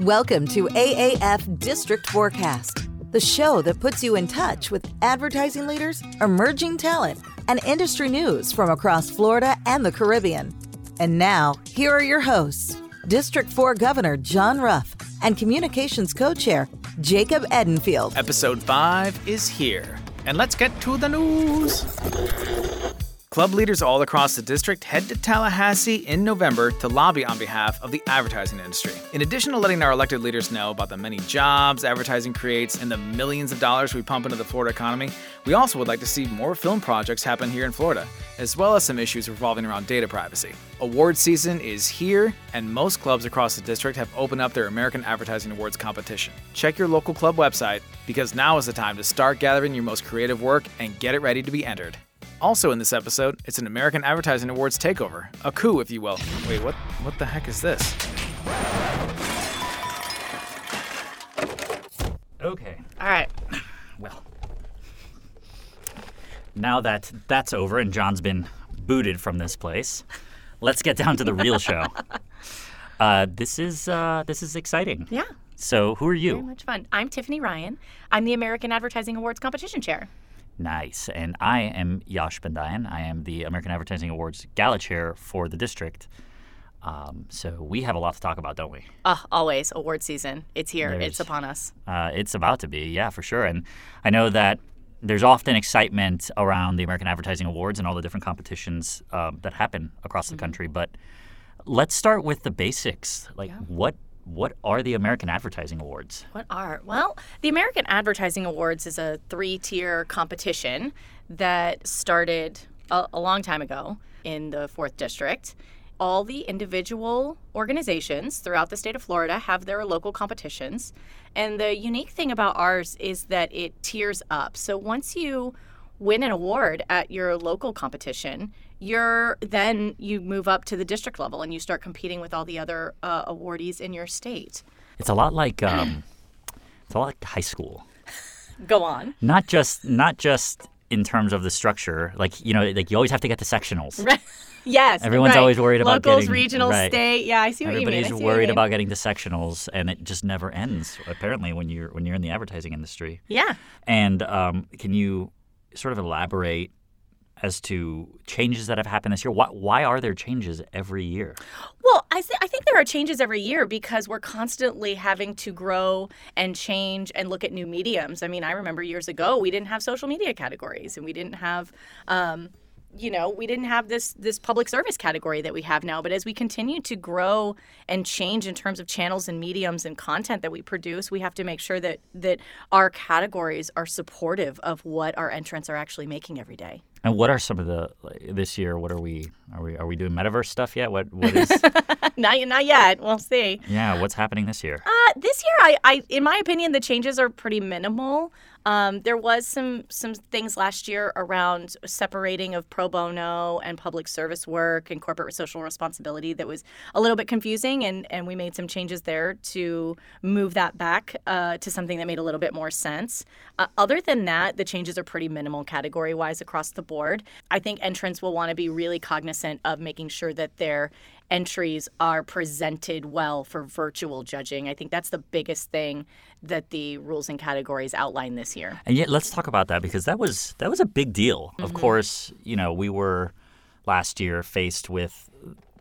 Welcome to AAF District Forecast, the show that puts you in touch with advertising leaders, emerging talent, and industry news from across Florida and the Caribbean. And now, here are your hosts District 4 Governor John Ruff and Communications Co Chair Jacob Edenfield. Episode 5 is here. And let's get to the news. Club leaders all across the district head to Tallahassee in November to lobby on behalf of the advertising industry. In addition to letting our elected leaders know about the many jobs advertising creates and the millions of dollars we pump into the Florida economy, we also would like to see more film projects happen here in Florida, as well as some issues revolving around data privacy. Award season is here, and most clubs across the district have opened up their American Advertising Awards competition. Check your local club website because now is the time to start gathering your most creative work and get it ready to be entered. Also in this episode, it's an American Advertising Awards takeover, a coup, if you will. Wait, what? What the heck is this? Okay. All right. Well, now that that's over and John's been booted from this place, let's get down to the real show. Uh, this is uh, this is exciting. Yeah. So, who are you? Very much fun. I'm Tiffany Ryan. I'm the American Advertising Awards competition chair. Nice. And I am Josh Bandayan. I am the American Advertising Awards Gala Chair for the district. Um, so we have a lot to talk about, don't we? Uh, always award season. It's here. There's- It's upon us. Uh, it's about to be, yeah, for sure. And I know that there's often excitement around the American Advertising Awards and all the different competitions um, that happen across the country. But let's start with the basics. Like, what what are the American Advertising Awards? What are? Well, the American Advertising Awards is a three tier competition that started a, a long time ago in the 4th District. All the individual organizations throughout the state of Florida have their local competitions. And the unique thing about ours is that it tiers up. So once you win an award at your local competition, you're then you move up to the district level and you start competing with all the other uh, awardees in your state. It's a lot like um, it's a lot like high school. Go on. Not just not just in terms of the structure. Like you know, like you always have to get to sectionals. Yes. Everyone's right. always worried about locals, getting- regional, right. state. Yeah, I see what you mean. Everybody's see what you worried about getting to sectionals, and it just never ends. Apparently, when you're when you're in the advertising industry. Yeah. And um, can you sort of elaborate as to changes that have happened this year? Why, why are there changes every year? Well, I, th- I think there are changes every year because we're constantly having to grow and change and look at new mediums. I mean, I remember years ago we didn't have social media categories and we didn't have. Um, you know, we didn't have this this public service category that we have now. But as we continue to grow and change in terms of channels and mediums and content that we produce, we have to make sure that that our categories are supportive of what our entrants are actually making every day. And what are some of the this year? What are we are we are we doing metaverse stuff yet? What what is not not yet. We'll see. yeah? What's happening this year? Uh, this year, I, I, in my opinion, the changes are pretty minimal. Um, there was some some things last year around separating of pro bono and public service work and corporate social responsibility that was a little bit confusing, and and we made some changes there to move that back uh, to something that made a little bit more sense. Uh, other than that, the changes are pretty minimal category wise across the board. I think entrants will want to be really cognizant of making sure that their entries are presented well for virtual judging. I think that's the biggest thing that the rules and categories outline this year. And yet, let's talk about that because that was that was a big deal. Of mm-hmm. course, you know we were last year faced with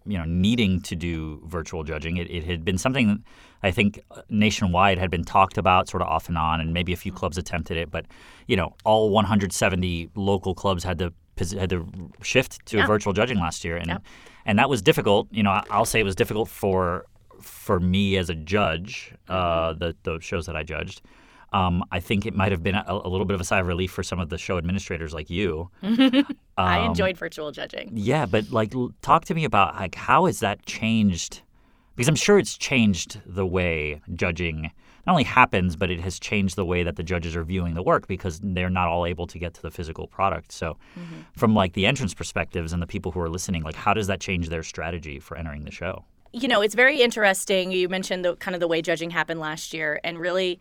you know needing to do virtual judging. It, it had been something I think nationwide had been talked about sort of off and on, and maybe a few mm-hmm. clubs attempted it, but you know all 170 local clubs had to had to shift to Yeah. virtual judging last year, and Yeah. and that was difficult. You know, I- I'll say it was difficult for for me as a judge, uh, the the shows that I judged. Um, I think it might have been a, a little bit of a sigh of relief for some of the show administrators like you. I Um, enjoyed virtual judging. Yeah, but like, talk to me about like how has that changed? Because I'm sure it's changed the way judging not only happens, but it has changed the way that the judges are viewing the work because they're not all able to get to the physical product. So, mm-hmm. from like the entrance perspectives and the people who are listening, like how does that change their strategy for entering the show? you know, it's very interesting. You mentioned the kind of the way judging happened last year, and really,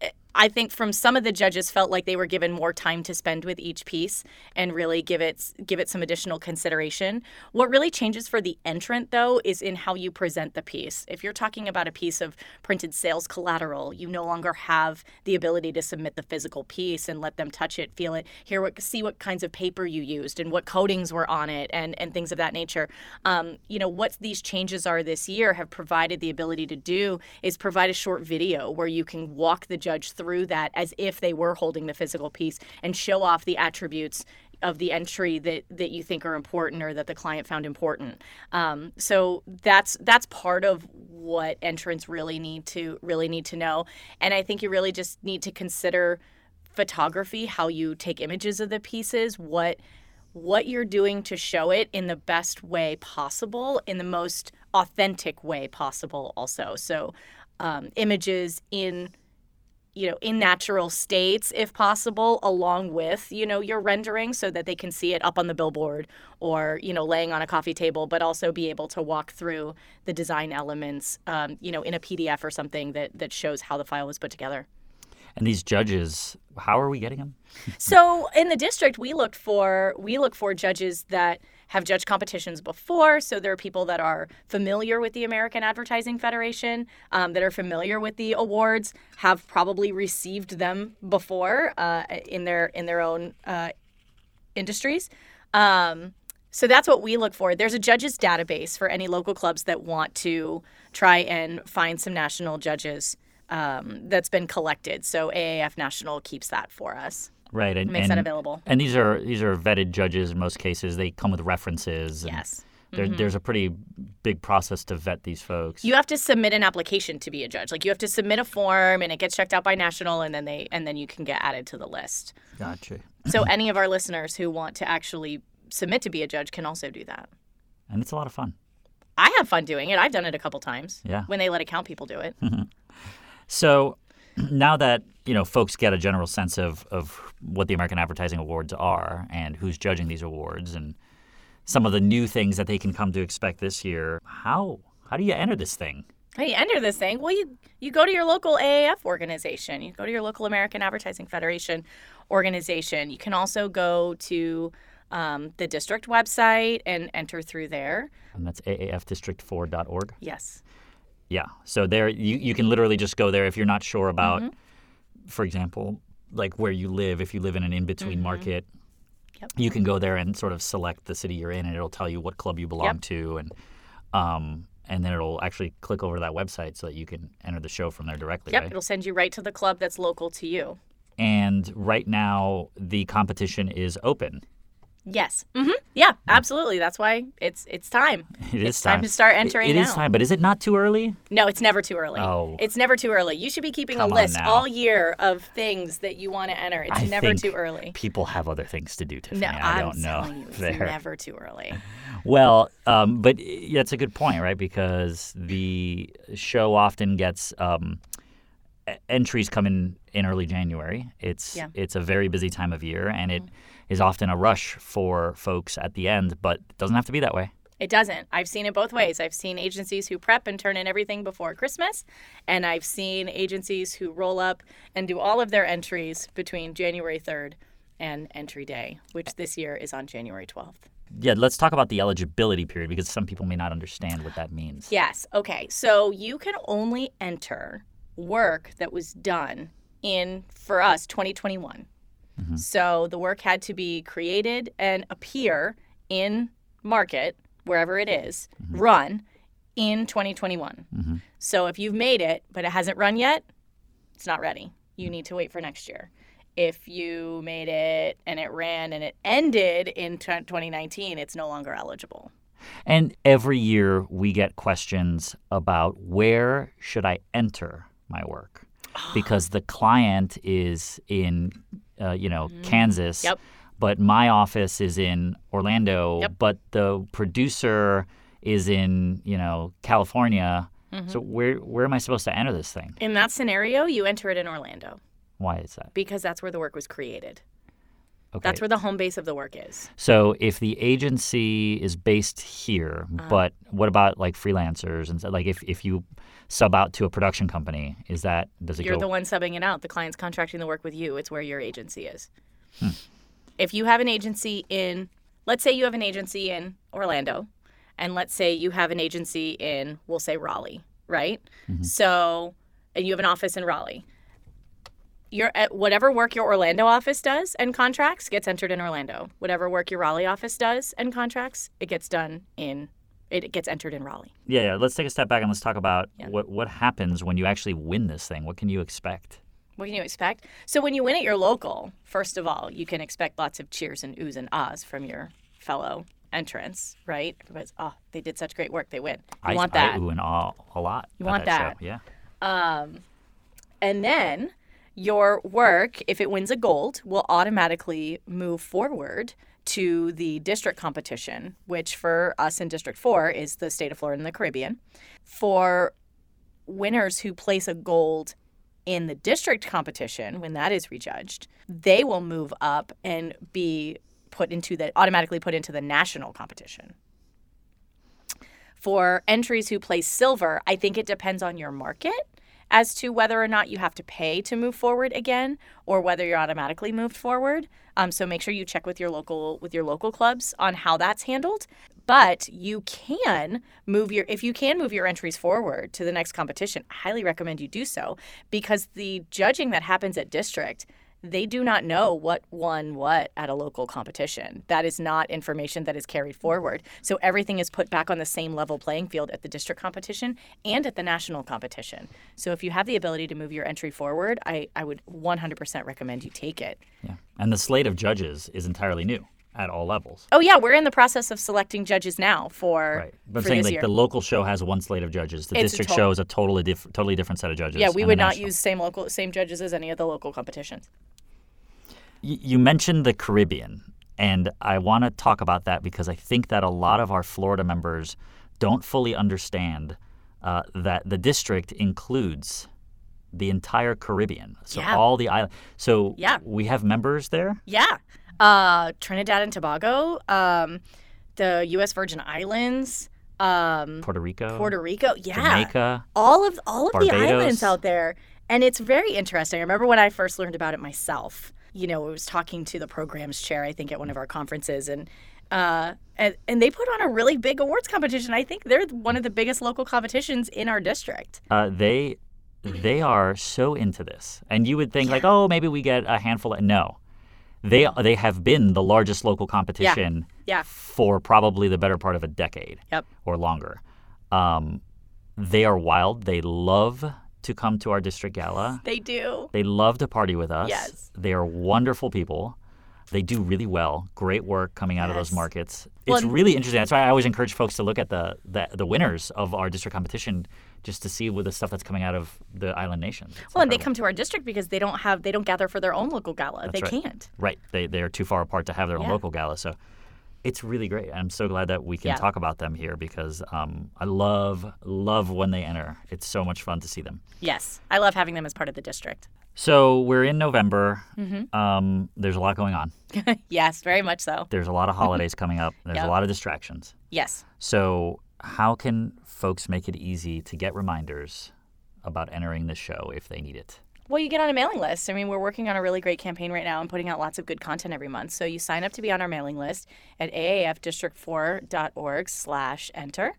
eh, I think from some of the judges felt like they were given more time to spend with each piece and really give it give it some additional consideration. What really changes for the entrant though is in how you present the piece. If you're talking about a piece of printed sales collateral, you no longer have the ability to submit the physical piece and let them touch it, feel it, hear what see what kinds of paper you used and what coatings were on it and and things of that nature. Um, you know what these changes are this year have provided the ability to do is provide a short video where you can walk the judge through that as if they were holding the physical piece and show off the attributes of the entry that that you think are important or that the client found important. Um, so that's that's part of what entrants really need to really need to know, and I think you really just need to consider photography, how you take images of the pieces, what what you're doing to show it in the best way possible, in the most authentic way possible, also. So um, images in you know in natural states if possible along with you know your rendering so that they can see it up on the billboard or you know laying on a coffee table but also be able to walk through the design elements um, you know in a pdf or something that that shows how the file was put together. And these judges how are we getting them so in the district we looked for we look for judges that have judged competitions before. So there are people that are familiar with the American Advertising Federation, um, that are familiar with the awards, have probably received them before uh, in their in their own uh, industries. Um, so that's what we look for. There's a judges database for any local clubs that want to try and find some national judges um, that's been collected. So AAF National keeps that for us. Right, and makes and, that available. And these are these are vetted judges in most cases. They come with references. Yes. There, mm-hmm. There's a pretty big process to vet these folks. You have to submit an application to be a judge. Like you have to submit a form, and it gets checked out by national, and then they and then you can get added to the list. Gotcha. so any of our listeners who want to actually submit to be a judge can also do that. And it's a lot of fun. I have fun doing it. I've done it a couple times. Yeah. When they let account people do it. so now that you know folks get a general sense of of what the American Advertising Awards are and who's judging these awards and some of the new things that they can come to expect this year, how how do you enter this thing? How do you enter this thing? Well, you you go to your local AAF organization. You go to your local American Advertising Federation organization. You can also go to um, the district website and enter through there. And that's aafdistrict4.org. Yes. Yeah. So there, you, you can literally just go there if you're not sure about, mm-hmm. for example, like where you live. If you live in an in between mm-hmm. market, yep. you can go there and sort of select the city you're in, and it'll tell you what club you belong yep. to, and um, and then it'll actually click over to that website so that you can enter the show from there directly. Yep. Right? It'll send you right to the club that's local to you. And right now, the competition is open. Yes. Mm-hmm. Yeah, absolutely. That's why it's it's time. It it's time. time. to start entering. It, it is time, but is it not too early? No, it's never too early. Oh. It's never too early. You should be keeping Come a list all year of things that you want to enter. It's I never too early. People have other things to do, Tiffany. No, I don't am know. you, it's there. never too early. Well, um, but that's a good point, right? Because the show often gets um, entries come in in early January. It's Yeah. it's a very busy time of year, and it mm-hmm. is often a rush for folks at the end. But it doesn't have to be that way. It doesn't. I've seen it both ways. I've seen agencies who prep and turn in everything before Christmas, and I've seen agencies who roll up and do all of their entries between January 3rd and entry day, which this year is on January 12th. Yeah, let's talk about the eligibility period because some people may not understand what that means. Yes. Okay. So you can only enter work that was done in, for us, 2021. Mm-hmm. So the work had to be created and appear in market, wherever it is, mm-hmm. run in 2021. Mm-hmm. So if you've made it, but it hasn't run yet, it's not ready. You need to wait for next year. If you made it and it ran and it ended in t- 2019, it's no longer eligible. And every year we get questions about where should I enter my work? Because the client is in, uh, you know, Kansas, Mm-hmm. Yep. but my office is in Orlando, Yep. but the producer is in, you know, California. Mm-hmm. So where where am I supposed to enter this thing? In that scenario, you enter it in Orlando Why is that? because that's where the work was created. Okay. That's where the home base of the work is. So if the agency is based here, Uh-huh. but what about like freelancers and like if, if you sub out to a production company, is that does it You're go? the one subbing it out. The client's contracting the work with you. It's where your agency is. Hmm. If you have an agency in, let's say you have an agency in Orlando, and let's say you have an agency in, we'll say Raleigh, right? Mm-hmm. So, and you have an office in Raleigh. Your whatever work your Orlando office does and contracts gets entered in Orlando. Whatever work your Raleigh office does and contracts, it gets done in, it gets entered in Raleigh. yeah, yeah. Let's take a step back and let's talk about Yeah. what what happens when you actually win this thing. What can you expect? What can you expect? So when you win at your local, first of all, you can expect lots of cheers and oohs and ahs from your fellow entrants, right? Everybody's, oh, they did such great work, they win. You I, want I that. ooh and ah a lot. You want that. Show. Yeah. and then your work, if it wins a gold, will automatically move forward to the district competition, which for us in District 4 is the state of Florida and the Caribbean. For winners who place a gold in the district competition, when that is rejudged, they will move up and be put into the automatically put into the national competition. For entries who place silver, I think it depends on your market as to whether or not you have to pay to move forward again or whether you're automatically moved forward. Um, so make sure you check with your local with your local clubs on how that's handled. But you can move your if you can move your entries forward to the next competition. I highly recommend you do so because the judging that happens at district they do not know what won what at a local competition. That is not information that is carried forward. So everything is put back on the same level playing field at the district competition and at the national competition. So if you have the ability to move your entry forward, I, I would 100% recommend you take it. Yeah. And the slate of judges is entirely new at all levels. Oh yeah, we're in the process of selecting judges now for Right. But I'm saying like year. the local show has one slate of judges. The It's district tot- show is a totally diff- totally different set of judges. yeah, we would not national. use same local same judges as any of the local competitions. Y- You mentioned the Caribbean, and I want to talk about that because I think that a lot of our Florida members don't fully understand uh, that the district includes the entire Caribbean. So Yeah. all the island. So Yeah. we have members there. Yeah. Uh, Trinidad and Tobago, um, the U.S. Virgin Islands, um, Puerto Rico, Puerto Rico. Yeah. Jamaica. All of all of the islands out there, and it's very interesting. I remember when I first learned about it myself. You know, I was talking to the programs chair, I think, at one of our conferences, and uh, and, and they put on a really big awards competition. I think they're one of the biggest local competitions in our district. Uh, they they are so into this, and you would think like, oh, maybe we get a handful. Of, no, they they have been the largest local competition Yeah. for probably the better part of a decade Yep. or longer. Um, they are wild. They love to come to our district gala. They do. They love to party with us. Yes. They are wonderful people. They do really well. Great work coming out of those markets. It's and- really interesting. That's why I always encourage folks to look at the, the the winners of our district competition just to see with the stuff that's coming out of the island nations. It's Well, and they come to our district because they don't have they don't gather for their own local gala. That's they right. can't. Right. They they are too far apart to have their own Yeah. local gala. So it's really great. I'm so glad that we can Yeah. talk about them here because um, I love love when they enter. It's so much fun to see them. Yes, I love having them as part of the district. So we're in November. Mm-hmm. Um, there's a lot going on. yes, very much so. There's a lot of holidays coming up. There's Yep. a lot of distractions. Yes. So how can folks make it easy to get reminders about entering the show if they need it? Well, you get on a mailing list. I mean, we're working on a really great campaign right now and putting out lots of good content every month. So you sign up to be on our mailing list at aafdistrict4.org slash enter.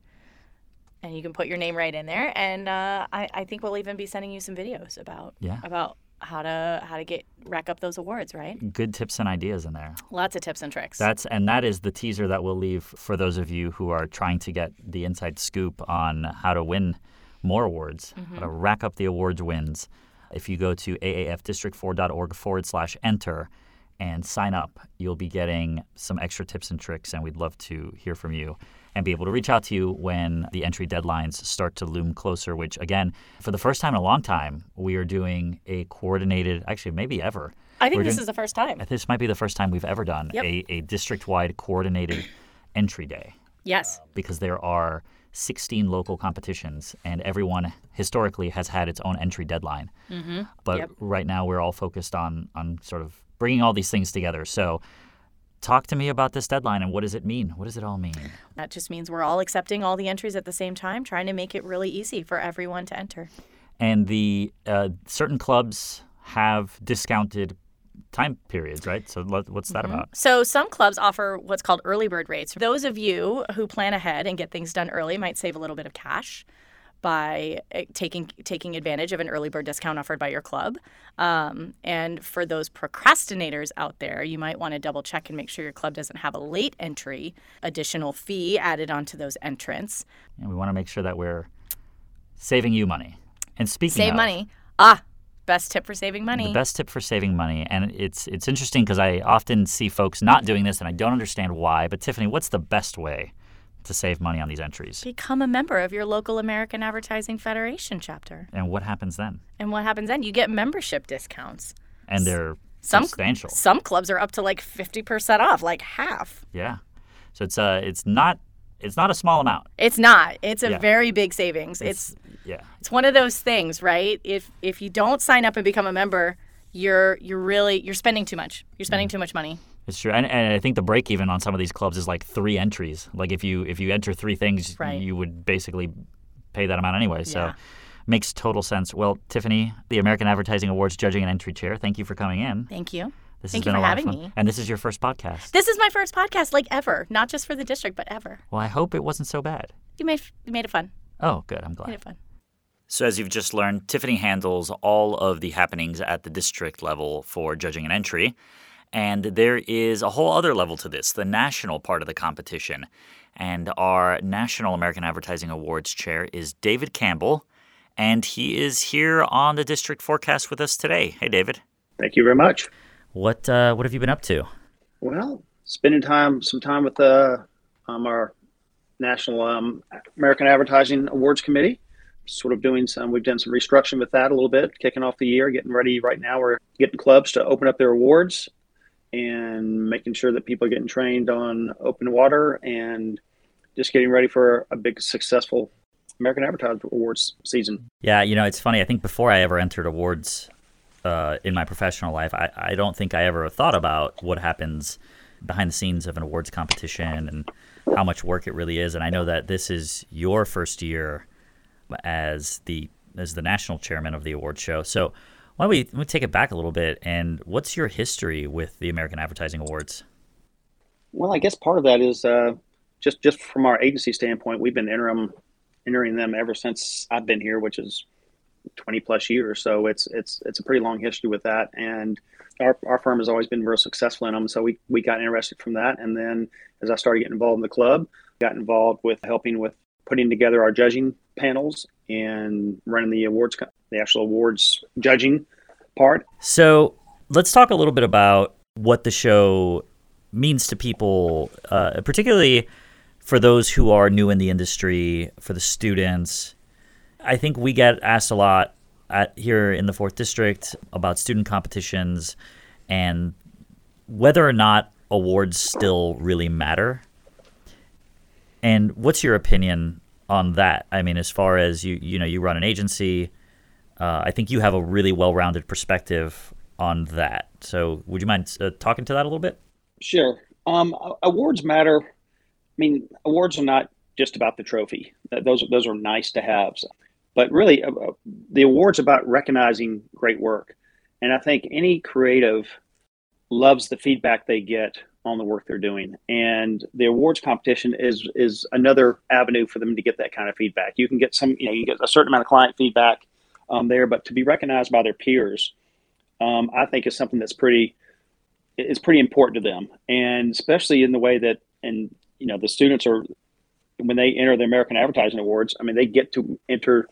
And you can put your name right in there. And uh, I, I think we'll even be sending you some videos about Yeah. about how to how to get rack up those awards, right? Good tips and ideas in there. Lots of tips and tricks. That's and that is the teaser that we'll leave for those of you who are trying to get the inside scoop on how to win more awards, how to mm-hmm. rack up the awards wins. If you go to aafdistrict4.org forward slash enter and sign up, you'll be getting some extra tips and tricks, and we'd love to hear from you and be able to reach out to you when the entry deadlines start to loom closer. Which, again, for the first time in a long time, we are doing a coordinated, actually, maybe ever. I think we're this doing- is the first time. this might be the first time we've ever done Yep. a, a district-wide coordinated entry day Yes. because there are 16 local competitions and everyone historically has had its own entry deadline. Mm-hmm. But Yep. right now we're all focused on on sort of bringing all these things together. So, talk to me about this deadline and what does it mean? What does it all mean? That just means we're all accepting all the entries at the same time, trying to make it really easy for everyone to enter. And the uh, certain clubs have discounted time periods, right? So what's that mm-hmm. about? So some clubs offer what's called early bird rates. Those of you who plan ahead and get things done early might save a little bit of cash by eh, taking taking advantage of an early bird discount offered by your club. Um, and for those procrastinators out there, you might want to double check and make sure your club doesn't have a late entry additional fee added onto those entrants. And we want to make sure that we're saving you money. And speaking save of, money. Ah, best tip for saving money. The best tip for saving money, and it's it's interesting because I often see folks not doing this, and I don't understand why. But Tiffany, what's the best way to save money on these entries? Become a member of your local American Advertising Federation chapter. And what happens then? And what happens then? You get membership discounts. And they're some, substantial. Some clubs are up to like fifty percent off, like half. Yeah. So it's uh it's not it's not a small amount. It's not. It's a yeah. very big savings. It's, it's yeah. It's one of those things, right? If if you don't sign up and become a member, you're you're really you're spending too much. You're spending mm. too much money. It's true, and, and I think the break even on some of these clubs is like three entries. Like if you if you enter three things, right. you would basically pay that amount anyway. So. Yeah. Makes total sense. Well, Tiffany, the American Advertising Awards Judging and Entry Chair, thank you for coming in. Thank you. This Thank has you been for a lot having of fun. me. And this is your first podcast. This is my first podcast, like ever, not just for the district, but ever. Well, I hope it wasn't so bad. You made you made it fun. Oh, good. I'm glad. Made it fun. So, as you've just learned, Tiffany handles all of the happenings at the district level for judging and entry. And there is a whole other level to this, the national part of the competition. And our National American Advertising Awards chair is David Campbell. And he is here on the district forecast with us today. Hey, David. Thank you very much. What uh, what have you been up to? Well, spending time some time with uh, um, our National um, American Advertising Awards Committee sort of doing some we've done some restructuring with that a little bit kicking off the year getting ready right now we're getting clubs to open up their awards and making sure that people are getting trained on OpenWater and just getting ready for a big successful american advertising awards season. Yeah you know it's funny. I think before i ever entered awards uh, in my professional life I, I don't think i ever thought about what happens behind the scenes of an awards competition and how much work it really is. And i know that this is your first year as the as the national chairman of the award show. So why don't we, take it back a little bit? And what's your history with the American Advertising Awards? Well, I guess part of that is uh, just just from our agency standpoint, we've been interim entering them ever since I've been here, which is 20 plus years. So it's it's it's a pretty long history with that, and our, our firm has always been very successful in them. So we we got interested from that, and then as I started getting involved in the club, got involved with helping with putting together our judging panels and running the awards, the actual awards judging part. So let's talk a little bit about what the show means to people, uh, particularly for those who are new in the industry, for the students. I think we get asked a lot at, here in the fourth district about student competitions and whether or not awards still really matter. And what's your opinion on that. I mean, as far as you you know, you run an agency. Uh, I think you have a really well-rounded perspective on that. So, would you mind uh, talking to that a little bit? Sure. Um, awards matter. I mean, awards are not just about the trophy. Those those are nice to have, but really, uh, uh, the awards about recognizing great work. And I think any creative loves the feedback they get on the work they're doing. And the awards competition is is another avenue for them to get that kind of feedback. You can get some, you know, you get a certain amount of client feedback um, there, but to be recognized by their peers, um, I think is something that's pretty is pretty important to them, and especially in the way that and you know the students are when they enter the American Advertising Awards. I mean, they get to enter,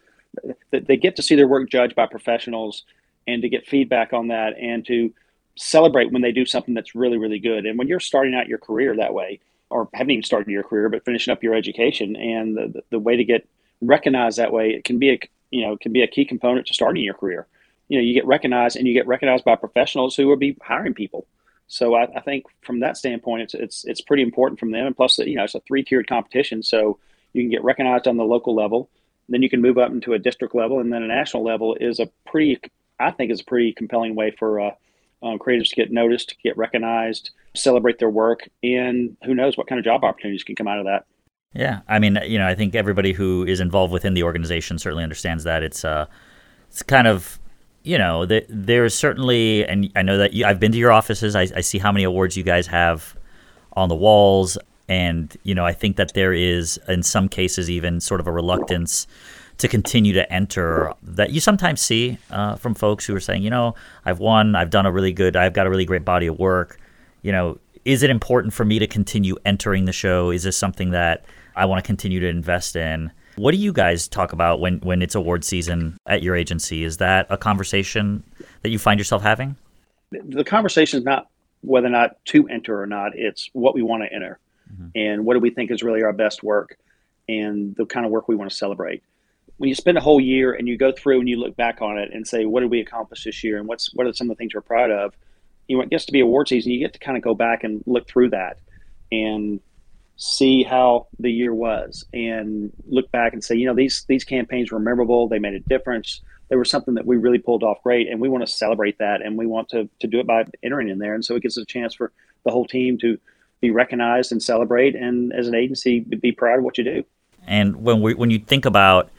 they get to see their work judged by professionals, and to get feedback on that, and to celebrate when they do something that's really, really good. And when you're starting out your career that way, or haven't even started your career, but finishing up your education, and the, the, way to get recognized that way, it can be a you know can be a key component to starting your career. You know, you get recognized, and you get recognized by professionals who will be hiring people. So I, I think from that standpoint, it's it's it's pretty important from them. And plus, you know, it's a three tiered competition, so you can get recognized on the local level, then you can move up into a district level, and then a national level is a pretty, I think, is a pretty compelling way for uh, um, creatives get noticed, get recognized, celebrate their work, and who knows what kind of job opportunities can come out of that. Yeah, I mean, you know, I think everybody who is involved within the organization certainly understands that it's uh, it's kind of, you know, the, there's certainly, and I know that you, I've been to your offices. I, I see how many awards you guys have on the walls, and you know, I think that there is, in some cases, even sort of a reluctance to continue to enter that you sometimes see uh, from folks who are saying, you know, I've won, I've done a really good, I've got a really great body of work. You know, is it important for me to continue entering the show? Is this something that I want to continue to invest in? What do you guys talk about when, when it's award season at your agency? Is that a conversation that you find yourself having? The conversation is not whether or not to enter or not, it's what we want to enter mm-hmm. and what do we think is really our best work and the kind of work we want to celebrate when you spend a whole year and you go through and you look back on it and say, what did we accomplish this year and what's what are some of the things we're proud of? You know, it gets to be award season. You get to kind of go back and look through that and see how the year was and look back and say, you know, these these campaigns were memorable. They made a difference. They were something that we really pulled off great, and we want to celebrate that, and we want to to do it by entering in there. And so it gives us a chance for the whole team to be recognized and celebrate, and as an agency, be proud of what you do. And when we when you think about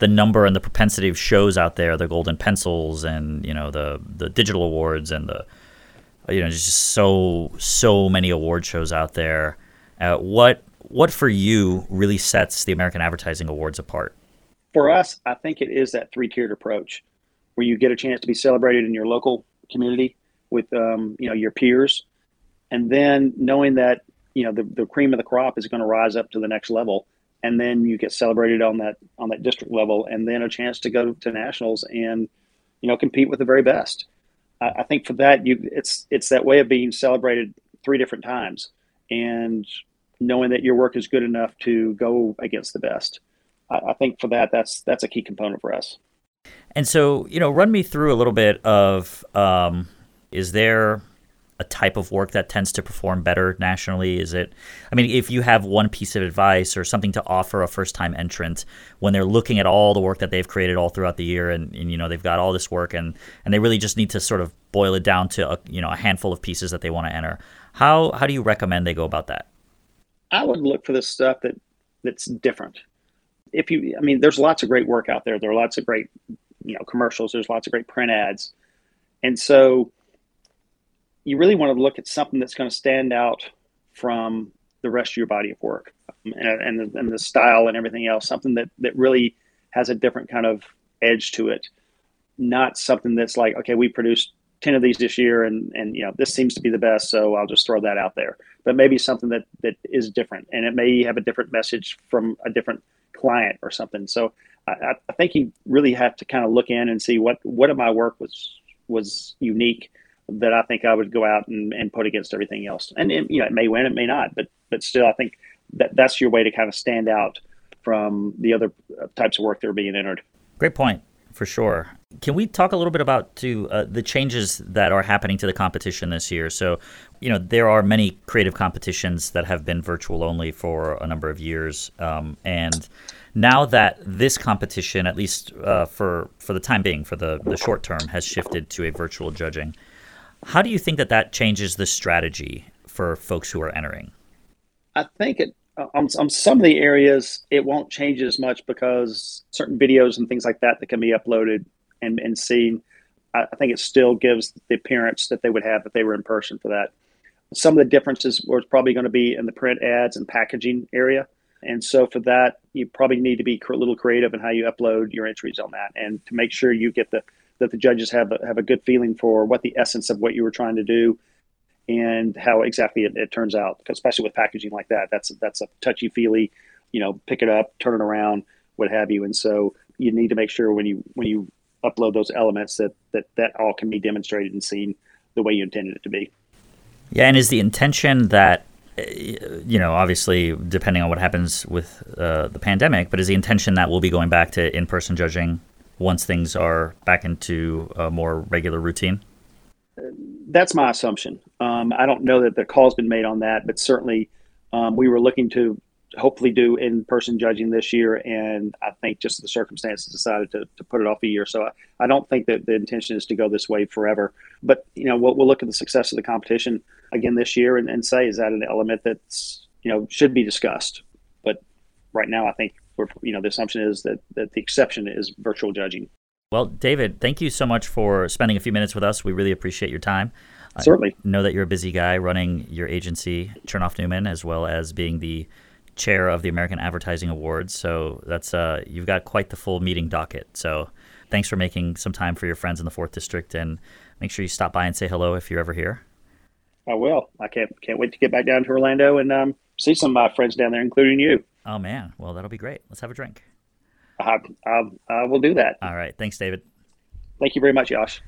the number and the propensity of shows out there, the golden pencils and you know the the digital awards and the you know just so so many award shows out there. Uh, what what for you really sets the American Advertising Awards apart? For us, I think it is that three tiered approach, where you get a chance to be celebrated in your local community with um, you know your peers, and then knowing that you know the, the cream of the crop is going to rise up to the next level and then you get celebrated on that on that district level, and then a chance to go to nationals and you know compete with the very best. I, I think for that, you it's it's that way of being celebrated three different times, and knowing that your work is good enough to go against the best. I, I think for that, that's that's a key component for us. And so, you know, run me through a little bit of um, is there a type of work that tends to perform better nationally? Is it, I mean, if you have one piece of advice or something to offer a first time entrant when they're looking at all the work that they've created all throughout the year and, and, you know, they've got all this work and, and they really just need to sort of boil it down to, a, you know, a handful of pieces that they want to enter. How, how do you recommend they go about that? I would look for the stuff that that's different. If you, I mean, there's lots of great work out there. There are lots of great, you know, commercials. There's lots of great print ads. And so you really want to look at something that's going to stand out from the rest of your body of work um, and, and, the, and the style and everything else, something that, that really has a different kind of edge to it. Not something that's like, okay, we produced 10 of these this year and, and, you know, this seems to be the best. So I'll just throw that out there, but maybe something that, that is different and it may have a different message from a different client or something. So I, I think you really have to kind of look in and see what, what of my work was, was unique that I think I would go out and, and put against everything else. And you know, it may win, it may not, but but still, I think that that's your way to kind of stand out from the other types of work that are being entered. Great point, for sure. Can we talk a little bit about to uh, the changes that are happening to the competition this year? So, you know, there are many creative competitions that have been virtual only for a number of years, um, and now that this competition, at least uh, for for the time being, for the the short term, has shifted to a virtual judging. How do you think that that changes the strategy for folks who are entering? I think it on, on some of the areas it won't change as much because certain videos and things like that that can be uploaded and, and seen. I, I think it still gives the appearance that they would have if they were in person for that. Some of the differences was probably going to be in the print ads and packaging area. And so for that, you probably need to be a little creative in how you upload your entries on that and to make sure you get the that the judges have a, have a good feeling for what the essence of what you were trying to do and how exactly it, it turns out. Especially with packaging like that, that's that's a touchy feely, you know, pick it up, turn it around, what have you. And so you need to make sure when you when you upload those elements that that that all can be demonstrated and seen the way you intended it to be. Yeah, and is the intention that you know, obviously, depending on what happens with uh, the pandemic, but is the intention that we'll be going back to in-person judging once things are back into a more regular routine? That's my assumption. Um, I don't know that the call's been made on that, but certainly um, we were looking to hopefully do in person judging this year. And I think just the circumstances decided to, to put it off a year. So I, I don't think that the intention is to go this way forever. But, you know, we'll, we'll look at the success of the competition again this year and, and say, is that an element that's, you know, should be discussed? But right now, I think we're, you know, the assumption is that, that the exception is virtual judging. Well, David, thank you so much for spending a few minutes with us. We really appreciate your time. Certainly. I know that you're a busy guy running your agency, Chernoff Newman, as well as being the chair of the American Advertising Awards. So that's uh, you've got quite the full meeting docket. So thanks for making some time for your friends in the fourth district, and make sure you stop by and say hello if you're ever here. I will. I can't can't wait to get back down to Orlando and um, see some of my friends down there, including you. Oh man, well that'll be great. Let's have a drink. I, I, I will do that. All right. Thanks, David. Thank you very much, Josh.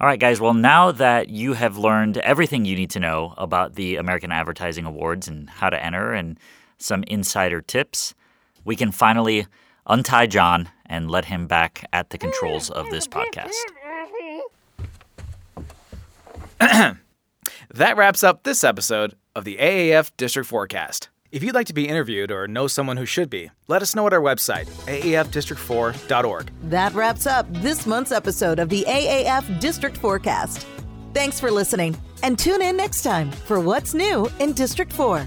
All right, guys. Well, now that you have learned everything you need to know about the American Advertising Awards and how to enter and some insider tips, we can finally untie John and let him back at the controls of this podcast. that wraps up this episode of the AAF District Forecast. If you'd like to be interviewed or know someone who should be, let us know at our website, aafdistrict4.org. That wraps up this month's episode of the AAF District Forecast. Thanks for listening, and tune in next time for what's new in District 4.